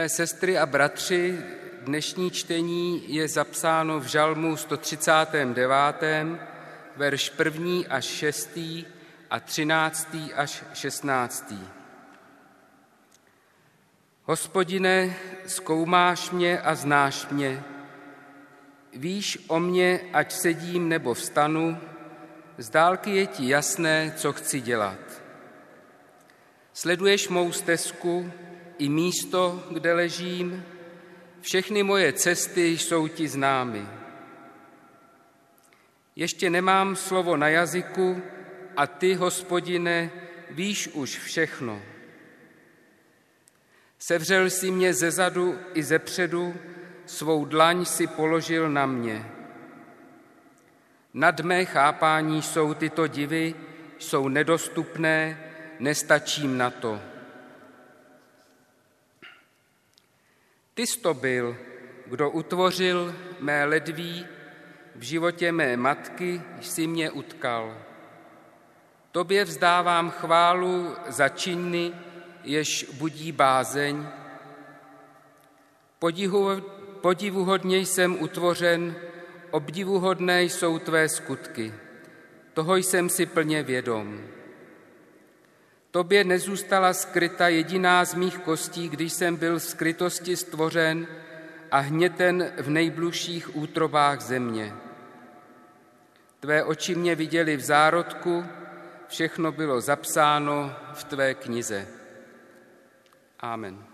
Milé sestry a bratři, dnešní čtení je zapsáno v Žalmu 139, verš 1. až 6. a 13. až 16. Hospodine, zkoumáš mě a znáš mě. Víš o mě, ať sedím nebo vstanu, z dálky je ti jasné, co chci dělat. Sleduješ mou stezku i místo, kde ležím, všechny moje cesty jsou ti známy. Ještě nemám slovo na jazyku a ty, hospodine, víš už všechno. Sevřel si mě ze zadu i ze předu, svou dlaň si položil na mě. Nad mé chápání jsou tyto divy, jsou nedostupné, nestačím na to. Ty to byl, kdo utvořil mé ledví, v životě mé matky jsi mě utkal. Tobě vzdávám chválu za činy, jež budí bázeň. Podivuhodně jsem utvořen, obdivuhodné jsou tvé skutky. Toho jsem si plně vědom. Tobě nezůstala skryta jediná z mých kostí, když jsem byl v skrytosti stvořen a hněten v nejblužších útrobách země. Tvé oči mě viděli v zárodku, všechno bylo zapsáno v tvé knize. Amen.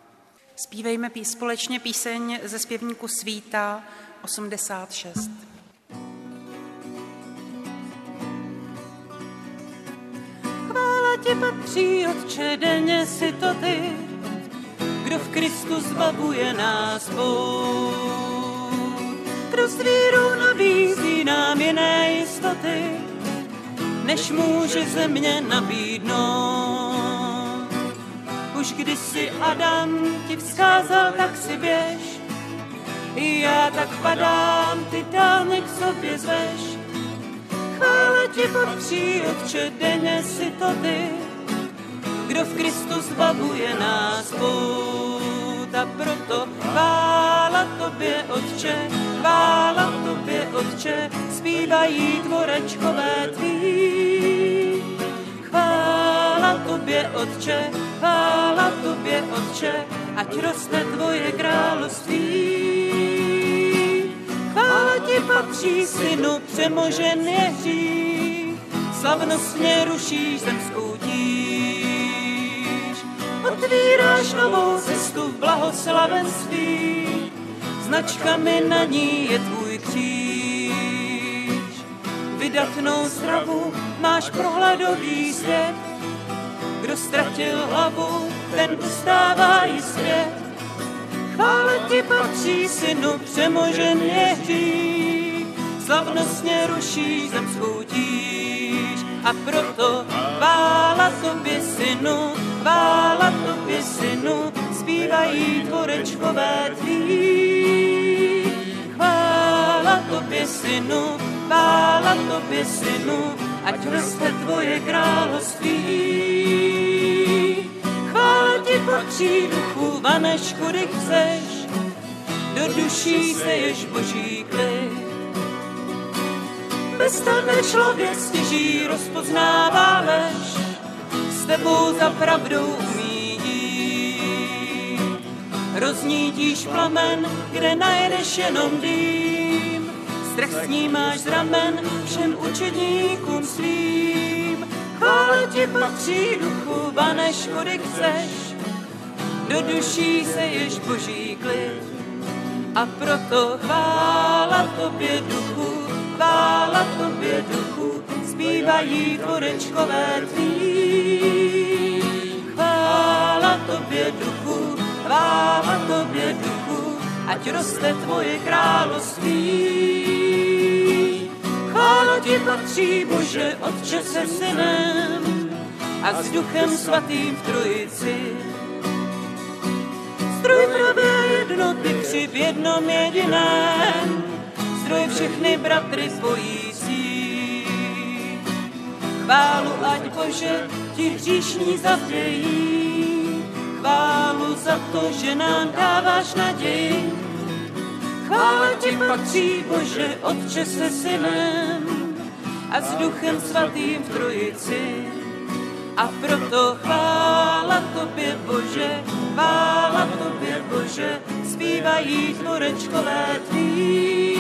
Spívejme společně píseň ze zpěvníku Svíta 86. ti patří, Otče, denně si to ty, kdo v Kristu zbavuje nás Bůh. Kdo s vírou nabízí nám jiné jistoty, než může země nabídnout. Už když si Adam ti vzkázal, tak si běž, i já tak padám, ty dál k sobě zveš. Ti patří, Otče, denně si to ty, kdo v Kristu zbavuje nás půd. A proto chvála tobě, Otče, chvála tobě, Otče, zpívají tvorečkové tvý. Chvála tobě, Otče, chvála tobě, Otče, ať roste tvoje království. Patří, synu, přemožen je hřích, slavnostně rušíš zemskou tíž. Otvíráš novou cestu v blahoslavenství, značkami na ní je tvůj kříž. Vydatnou stravu máš prohledový svět, kdo ztratil hlavu, ten dostává i svět Chvála ti patří, synu, přemožen je hřích, slavnostně ruší zemskou tíž. A proto chvála tobě, synu, chvála tobě, synu, zpívají tvorečkové tvý. Chvála tobě, synu, chvála tobě, synu, ať roste tvoje království ti patří duchu, vanešku, kdy chceš, do duší se jež boží klid. Bez tebe člověk stěží rozpoznává lež, s tebou za pravdou umí. Roznítíš plamen, kde najedeš jenom dým, strach snímáš z ramen všem učedníkům svým. Chvále ti patří duchu, vanešku, kdy chceš, do duší se jež boží klid. A proto chvála tobě duchu, chvála tobě duchu, zpívají tvorečkové tvý. Chvála tobě duchu, chvála tobě duchu, ať roste tvoje království. Chvála ti patří, Bože, Otče se synem a s duchem svatým v trojici Zdroj pravé jednoty tři v jednom jediném, zdroj všechny bratry spojící. Chválu ať Bože ti hříšní zapějí, chválu za to, že nám dáváš naději. Chvála ti patří, Bože, Otče se synem a s Duchem Svatým v Trojici. A proto chvála Tobě, Bože, chvála Tobě, Bože, zpívají tvorečkové tvý.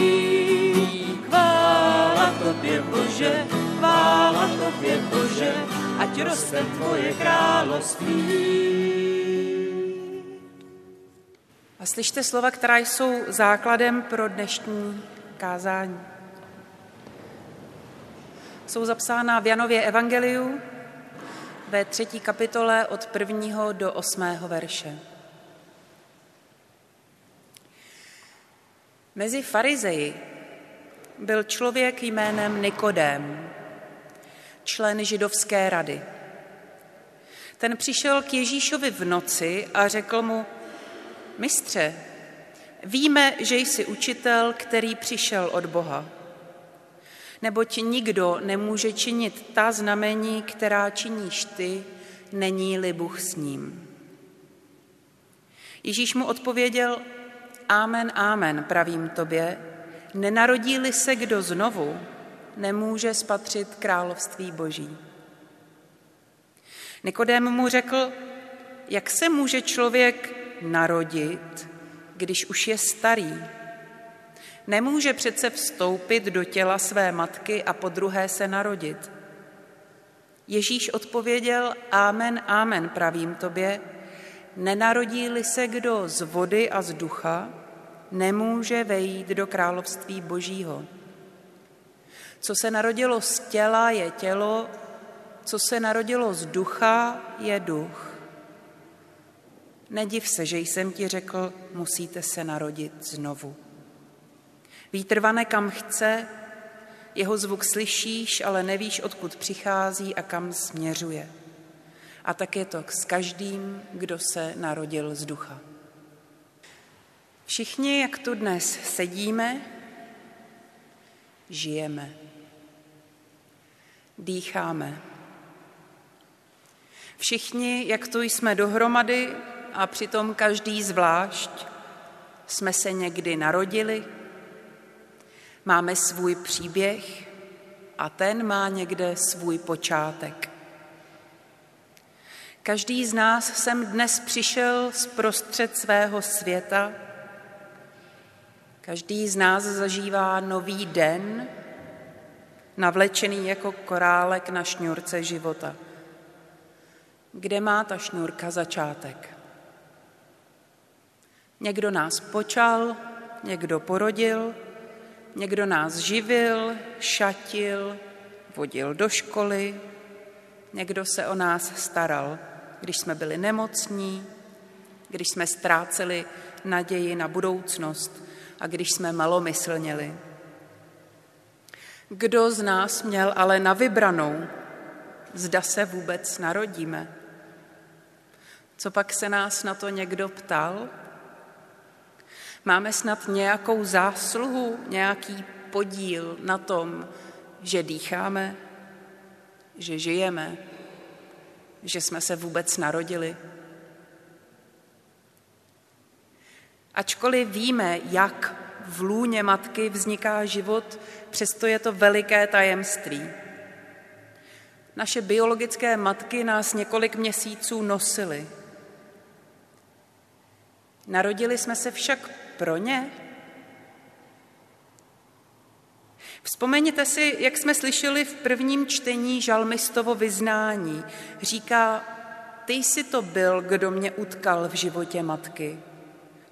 Tobě, Bože, chvála Tobě, Bože, ať roste Tvoje království. A slyšte slova, která jsou základem pro dnešní kázání. Jsou zapsána v Janově Evangeliu ve třetí kapitole od prvního do osmého verše. Mezi farizeji byl člověk jménem Nikodém, člen židovské rady. Ten přišel k Ježíšovi v noci a řekl mu, mistře, víme, že jsi učitel, který přišel od Boha. Neboť nikdo nemůže činit ta znamení, která činíš ty, není-li Bůh s ním. Ježíš mu odpověděl, Amen, amen, pravím tobě, nenarodí-li se kdo znovu, nemůže spatřit království boží. Nikodém mu řekl, jak se může člověk narodit, když už je starý? Nemůže přece vstoupit do těla své matky a po druhé se narodit. Ježíš odpověděl, Amen, amen, pravím tobě, nenarodí-li se kdo z vody a z ducha, nemůže vejít do království božího. Co se narodilo z těla, je tělo, co se narodilo z ducha, je duch. Nediv se, že jsem ti řekl, musíte se narodit znovu. Vítr vane kam chce, jeho zvuk slyšíš, ale nevíš, odkud přichází a kam směřuje. A tak je to s každým, kdo se narodil z ducha. Všichni, jak tu dnes sedíme, žijeme, dýcháme. Všichni, jak tu jsme dohromady a přitom každý zvlášť, jsme se někdy narodili, máme svůj příběh a ten má někde svůj počátek. Každý z nás sem dnes přišel z prostřed svého světa, Každý z nás zažívá nový den, navlečený jako korálek na šňůrce života. Kde má ta šňůrka začátek? Někdo nás počal, někdo porodil, někdo nás živil, šatil, vodil do školy, někdo se o nás staral, když jsme byli nemocní, když jsme ztráceli naději na budoucnost, a když jsme malomyslněli. Kdo z nás měl ale na vybranou, zda se vůbec narodíme? Co pak se nás na to někdo ptal? Máme snad nějakou zásluhu, nějaký podíl na tom, že dýcháme, že žijeme, že jsme se vůbec narodili? Ačkoliv víme, jak v lůně matky vzniká život, přesto je to veliké tajemství. Naše biologické matky nás několik měsíců nosily. Narodili jsme se však pro ně. Vzpomeňte si, jak jsme slyšeli v prvním čtení žalmistovo vyznání. Říká, ty jsi to byl, kdo mě utkal v životě matky.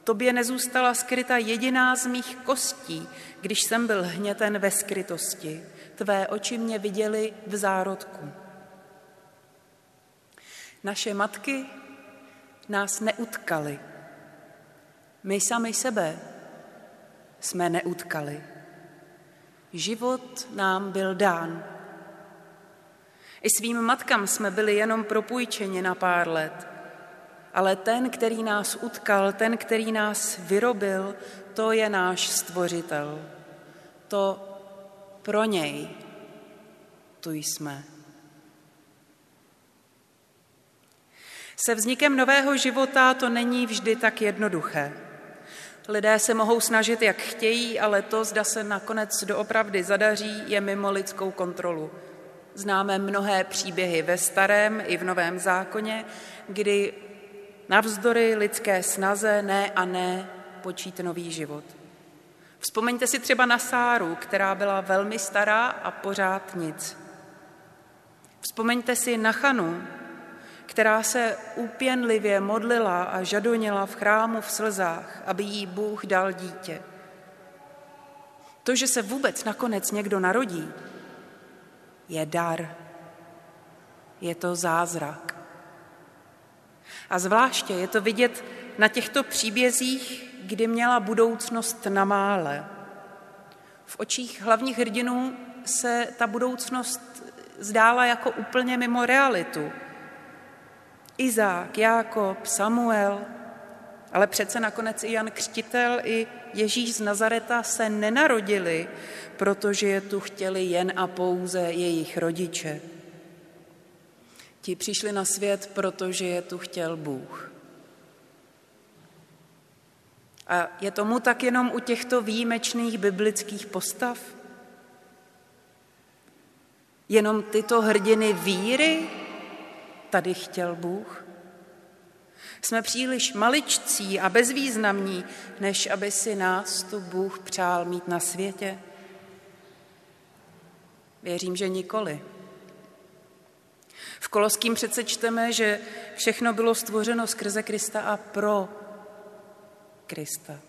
Tobě nezůstala skryta jediná z mých kostí, když jsem byl hněten ve skrytosti. Tvé oči mě viděly v zárodku. Naše matky nás neutkaly. My sami sebe jsme neutkali. Život nám byl dán. I svým matkám jsme byli jenom propůjčeni na pár let – ale ten, který nás utkal, ten, který nás vyrobil, to je náš stvořitel. To pro něj tu jsme. Se vznikem nového života to není vždy tak jednoduché. Lidé se mohou snažit, jak chtějí, ale to, zda se nakonec doopravdy zadaří, je mimo lidskou kontrolu. Známe mnohé příběhy ve starém i v novém zákoně, kdy navzdory lidské snaze ne a ne počít nový život. Vzpomeňte si třeba na Sáru, která byla velmi stará a pořád nic. Vzpomeňte si na Chanu, která se úpěnlivě modlila a žadonila v chrámu v slzách, aby jí Bůh dal dítě. To, že se vůbec nakonec někdo narodí, je dar. Je to zázrak. A zvláště je to vidět na těchto příbězích, kdy měla budoucnost na mále. V očích hlavních hrdinů se ta budoucnost zdála jako úplně mimo realitu. Izák, Jákob, Samuel, ale přece nakonec i Jan Křtitel, i Ježíš z Nazareta se nenarodili, protože je tu chtěli jen a pouze jejich rodiče. Ti přišli na svět, protože je tu chtěl Bůh. A je tomu tak jenom u těchto výjimečných biblických postav? Jenom tyto hrdiny víry tady chtěl Bůh? Jsme příliš maličcí a bezvýznamní, než aby si nás tu Bůh přál mít na světě? Věřím, že nikoli. V Koloským přece čteme, že všechno bylo stvořeno skrze Krista a pro Krista.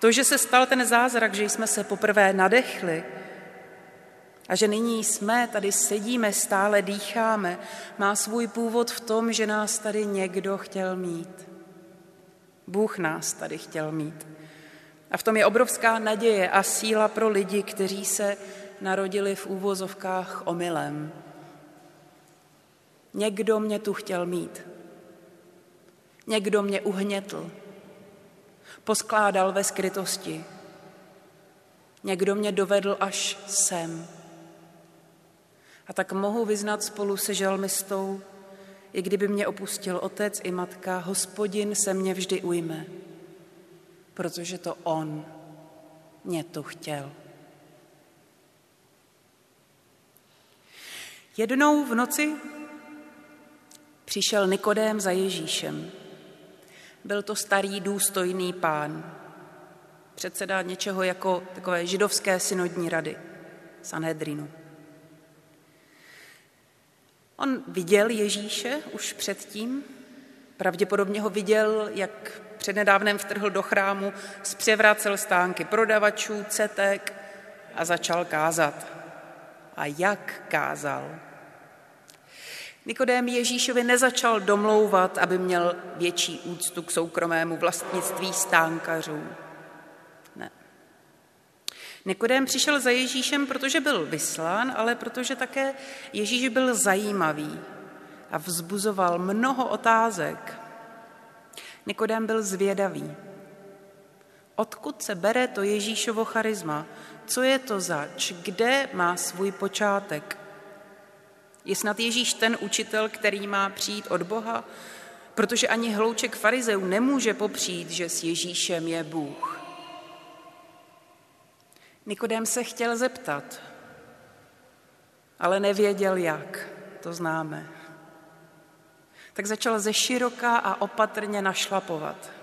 To, že se stal ten zázrak, že jsme se poprvé nadechli a že nyní jsme, tady sedíme, stále dýcháme, má svůj původ v tom, že nás tady někdo chtěl mít. Bůh nás tady chtěl mít. A v tom je obrovská naděje a síla pro lidi, kteří se narodili v úvozovkách omylem. Někdo mě tu chtěl mít. Někdo mě uhnětl, poskládal ve skrytosti. Někdo mě dovedl až sem. A tak mohu vyznat spolu se žalmistou, i kdyby mě opustil otec i matka, hospodin se mě vždy ujme, protože to on mě tu chtěl. Jednou v noci přišel Nikodém za Ježíšem. Byl to starý důstojný pán, předseda něčeho jako takové židovské synodní rady, Sanhedrinu. On viděl Ježíše už předtím, pravděpodobně ho viděl, jak přednedávnem vtrhl do chrámu, zpřevracel stánky prodavačů, cetek a začal kázat. A jak kázal? Nikodém Ježíšovi nezačal domlouvat, aby měl větší úctu k soukromému vlastnictví stánkařů. Ne. Nikodém přišel za Ježíšem, protože byl vyslán, ale protože také Ježíš byl zajímavý a vzbuzoval mnoho otázek. Nikodém byl zvědavý. Odkud se bere to Ježíšovo charisma? Co je to zač? Kde má svůj počátek? Je snad Ježíš ten učitel, který má přijít od Boha? Protože ani hlouček farizeů nemůže popřít, že s Ježíšem je Bůh. Nikodem se chtěl zeptat, ale nevěděl jak, to známe. Tak začal ze široka a opatrně našlapovat.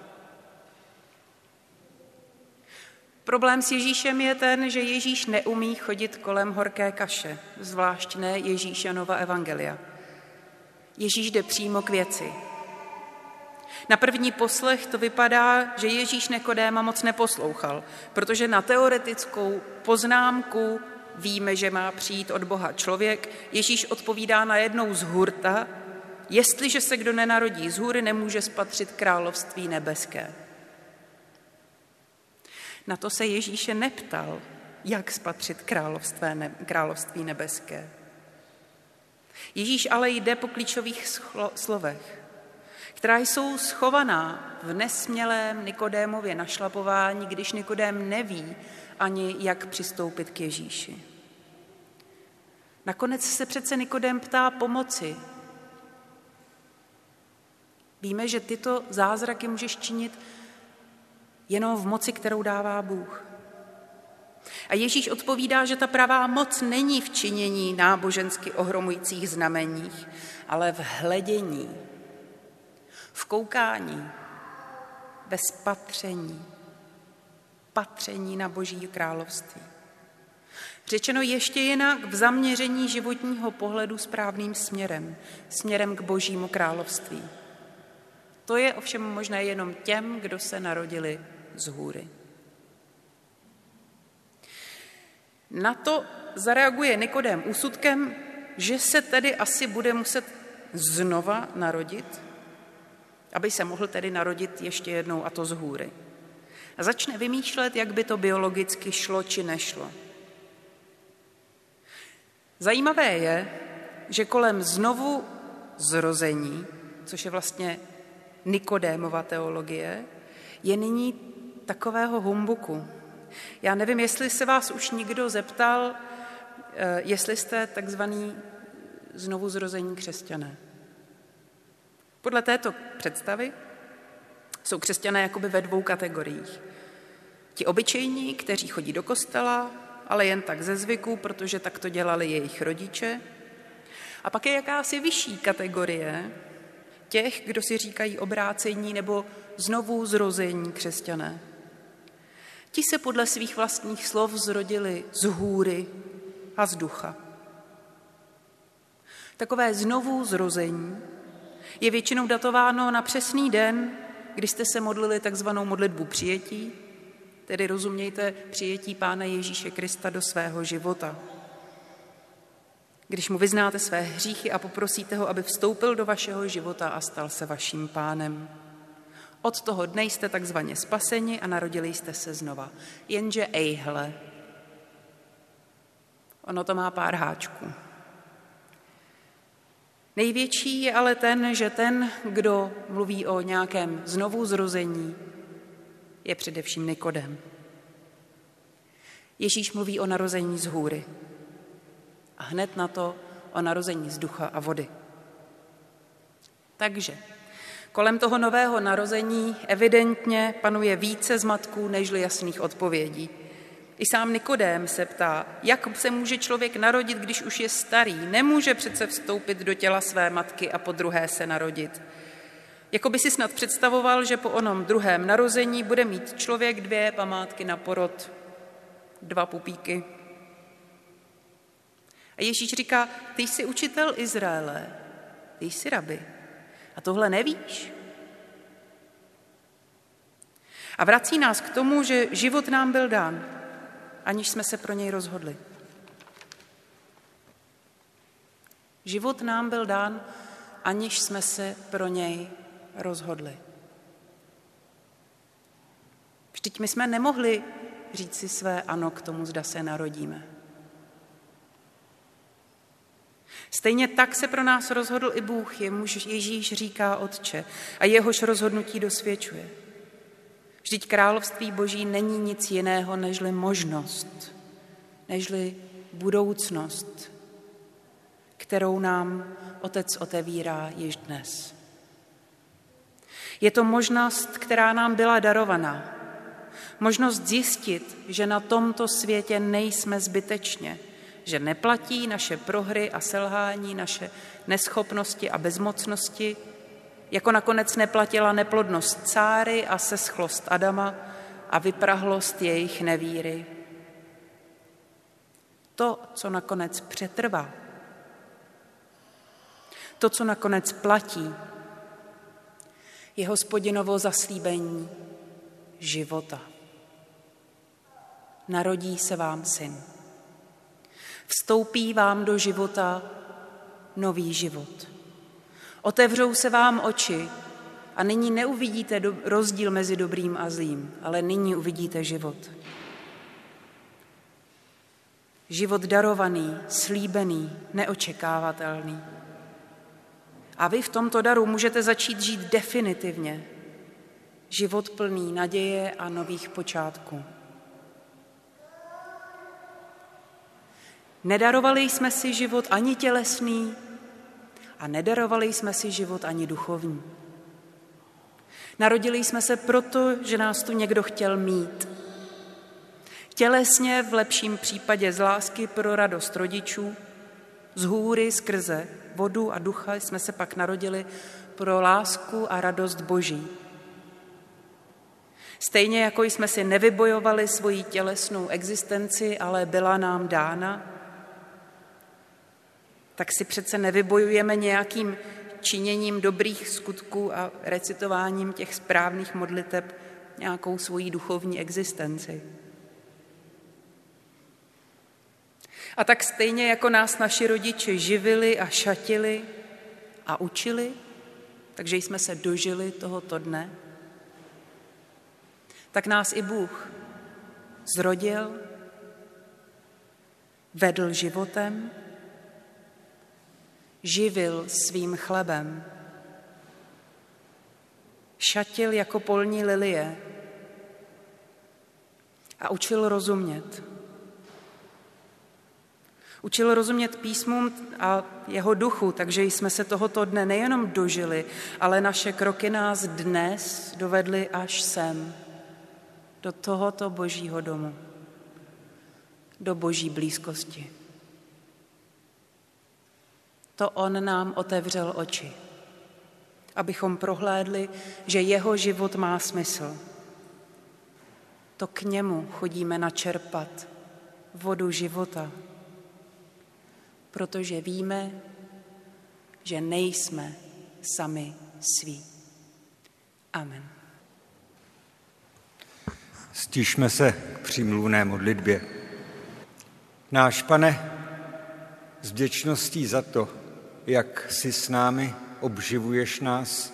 Problém s Ježíšem je ten, že Ježíš neumí chodit kolem horké kaše, zvlášť ne Ježíšanova evangelia. Ježíš jde přímo k věci. Na první poslech to vypadá, že Ježíš Nekodéma moc neposlouchal, protože na teoretickou poznámku víme, že má přijít od Boha člověk, Ježíš odpovídá na jednou z hurta, jestliže se kdo nenarodí z hůry, nemůže spatřit království nebeské. Na to se Ježíše neptal, jak spatřit království nebeské. Ježíš ale jde po klíčových slovech, která jsou schovaná v nesmělém Nikodémově našlapování, když Nikodém neví ani, jak přistoupit k Ježíši. Nakonec se přece Nikodém ptá pomoci. Víme, že tyto zázraky můžeš činit jenom v moci, kterou dává Bůh. A Ježíš odpovídá, že ta pravá moc není v činění nábožensky ohromujících znameních, ale v hledění, v koukání, ve spatření, patření na Boží království. Řečeno ještě jinak v zaměření životního pohledu správným směrem, směrem k Božímu království. To je ovšem možné jenom těm, kdo se narodili z hůry. Na to zareaguje Nikodém úsudkem, že se tedy asi bude muset znova narodit, aby se mohl tedy narodit ještě jednou a to z hůry. A začne vymýšlet, jak by to biologicky šlo či nešlo. Zajímavé je, že kolem znovu zrození, což je vlastně Nikodémova teologie, je nyní takového humbuku. Já nevím, jestli se vás už někdo zeptal, eh, jestli jste takzvaný znovu zrození křesťané. Podle této představy jsou křesťané jakoby ve dvou kategoriích. Ti obyčejní, kteří chodí do kostela, ale jen tak ze zvyku, protože tak to dělali jejich rodiče. A pak je jakási vyšší kategorie těch, kdo si říkají obrácení nebo znovu zrození křesťané. Ti se podle svých vlastních slov zrodili z hůry a z ducha. Takové znovu zrození je většinou datováno na přesný den, kdy jste se modlili takzvanou modlitbu přijetí, tedy rozumějte přijetí Pána Ježíše Krista do svého života. Když mu vyznáte své hříchy a poprosíte ho, aby vstoupil do vašeho života a stal se vaším pánem. Od toho dne jste takzvaně spaseni a narodili jste se znova. Jenže ejhle, ono to má pár háčků. Největší je ale ten, že ten, kdo mluví o nějakém znovu zrození, je především Nikodem. Ježíš mluví o narození z hůry a hned na to o narození z ducha a vody. Takže kolem toho nového narození evidentně panuje více zmatků nežli jasných odpovědí. I sám Nikodém se ptá, jak se může člověk narodit, když už je starý. Nemůže přece vstoupit do těla své matky a po druhé se narodit. Jako by si snad představoval, že po onom druhém narození bude mít člověk dvě památky na porod, dva pupíky. A Ježíš říká, ty jsi učitel Izraele, ty jsi rabi. A tohle nevíš? A vrací nás k tomu, že život nám byl dán, aniž jsme se pro něj rozhodli. Život nám byl dán, aniž jsme se pro něj rozhodli. Vždyť my jsme nemohli říct si své ano k tomu, zda se narodíme. Stejně tak se pro nás rozhodl i Bůh, jemuž Ježíš říká Otče a jehož rozhodnutí dosvědčuje. Vždyť království Boží není nic jiného nežli možnost, nežli budoucnost, kterou nám Otec otevírá již dnes. Je to možnost, která nám byla darovaná. Možnost zjistit, že na tomto světě nejsme zbytečně, že neplatí naše prohry a selhání, naše neschopnosti a bezmocnosti, jako nakonec neplatila neplodnost cáry a seschlost Adama a vyprahlost jejich nevíry. To, co nakonec přetrvá, to, co nakonec platí, je hospodinovo zaslíbení života. Narodí se vám syn. Vstoupí vám do života nový život. Otevřou se vám oči a nyní neuvidíte rozdíl mezi dobrým a zlým, ale nyní uvidíte život. Život darovaný, slíbený, neočekávatelný. A vy v tomto daru můžete začít žít definitivně. Život plný naděje a nových počátků. Nedarovali jsme si život ani tělesný a nedarovali jsme si život ani duchovní. Narodili jsme se proto, že nás tu někdo chtěl mít. Tělesně v lepším případě z lásky pro radost rodičů, z hůry skrze vodu a ducha jsme se pak narodili pro lásku a radost Boží. Stejně jako jsme si nevybojovali svoji tělesnou existenci, ale byla nám dána, tak si přece nevybojujeme nějakým činěním dobrých skutků a recitováním těch správných modliteb nějakou svoji duchovní existenci. A tak stejně jako nás naši rodiče živili a šatili a učili, takže jsme se dožili tohoto dne, tak nás i Bůh zrodil, vedl životem, živil svým chlebem, šatil jako polní lilie a učil rozumět. Učil rozumět písmům a jeho duchu, takže jsme se tohoto dne nejenom dožili, ale naše kroky nás dnes dovedly až sem, do tohoto božího domu, do boží blízkosti. To on nám otevřel oči, abychom prohlédli, že jeho život má smysl. To k němu chodíme načerpat vodu života protože víme, že nejsme sami sví. Amen. Stišme se k přímluvné modlitbě. Náš pane, s vděčností za to, jak si s námi obživuješ nás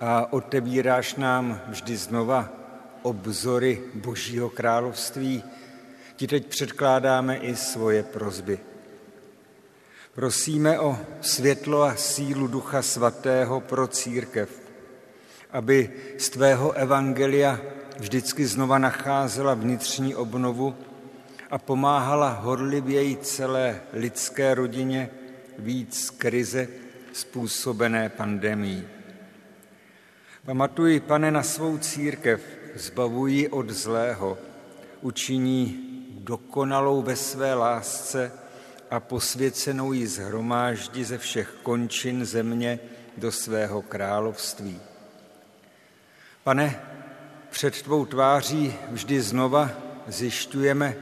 a otevíráš nám vždy znova obzory Božího království, ti teď předkládáme i svoje prozby. Prosíme o světlo a sílu Ducha Svatého pro církev, aby z tvého evangelia vždycky znova nacházela vnitřní obnovu a pomáhala horlivěji celé lidské rodině víc krize způsobené pandemí. Pamatuji, pane, na svou církev, zbavují od zlého, učiní dokonalou ve své lásce a posvěcenou ji zhromáždí ze všech končin země do svého království. Pane, před tvou tváří vždy znova zjišťujeme,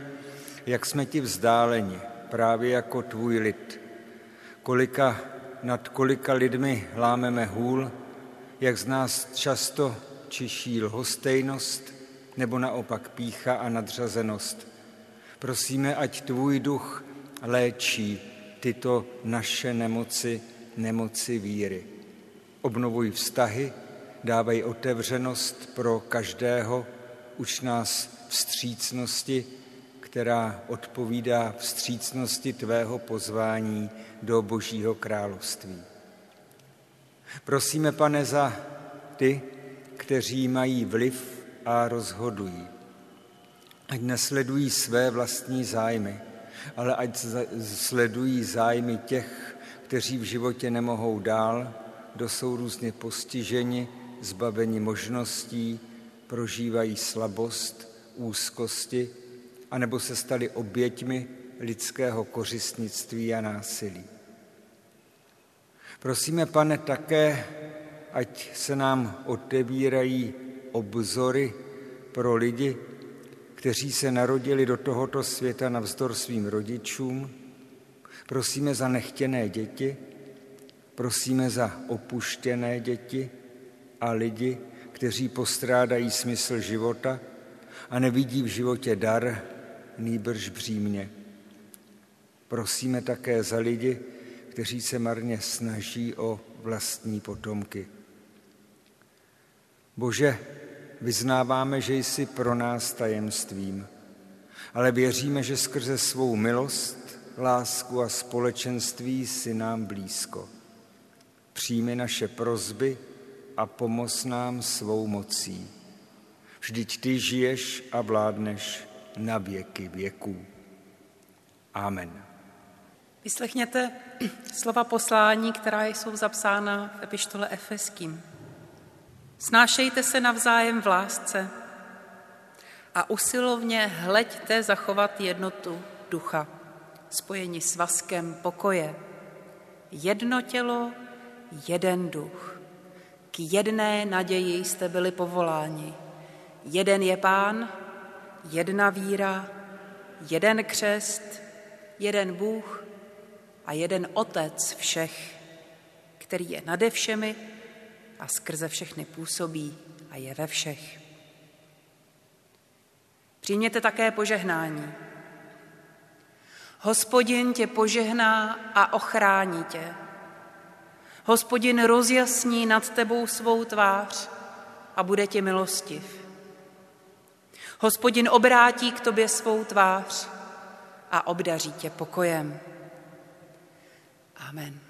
jak jsme ti vzdáleni, právě jako tvůj lid. Kolika, nad kolika lidmi lámeme hůl, jak z nás často čiší lhostejnost nebo naopak pícha a nadřazenost. Prosíme, ať tvůj duch léčí tyto naše nemoci, nemoci víry. Obnovuj vztahy, dávej otevřenost pro každého, uč nás vstřícnosti, která odpovídá vstřícnosti tvého pozvání do Božího království. Prosíme, pane, za ty, kteří mají vliv a rozhodují. Ať nesledují své vlastní zájmy, ale ať sledují zájmy těch, kteří v životě nemohou dál, kdo jsou různě postiženi, zbaveni možností, prožívají slabost, úzkosti, anebo se stali oběťmi lidského kořistnictví a násilí. Prosíme, pane, také, ať se nám otevírají obzory pro lidi, kteří se narodili do tohoto světa navzdor svým rodičům. Prosíme za nechtěné děti, prosíme za opuštěné děti a lidi, kteří postrádají smysl života a nevidí v životě dar, nýbrž břímně. Prosíme také za lidi, kteří se marně snaží o vlastní potomky. Bože, vyznáváme, že jsi pro nás tajemstvím, ale věříme, že skrze svou milost, lásku a společenství si nám blízko. Přijmi naše prozby a pomoz nám svou mocí. Vždyť ty žiješ a vládneš na věky věků. Amen. Vyslechněte slova poslání, která jsou zapsána v epištole Efeským. Snášejte se navzájem v lásce a usilovně hleďte zachovat jednotu ducha, spojení s vaskem pokoje. Jedno tělo, jeden duch. K jedné naději jste byli povoláni. Jeden je pán, jedna víra, jeden křest, jeden Bůh a jeden Otec všech, který je nade všemi a skrze všechny působí a je ve všech. Přijměte také požehnání. Hospodin tě požehná a ochrání tě. Hospodin rozjasní nad tebou svou tvář a bude ti milostiv. Hospodin obrátí k tobě svou tvář a obdaří tě pokojem. Amen.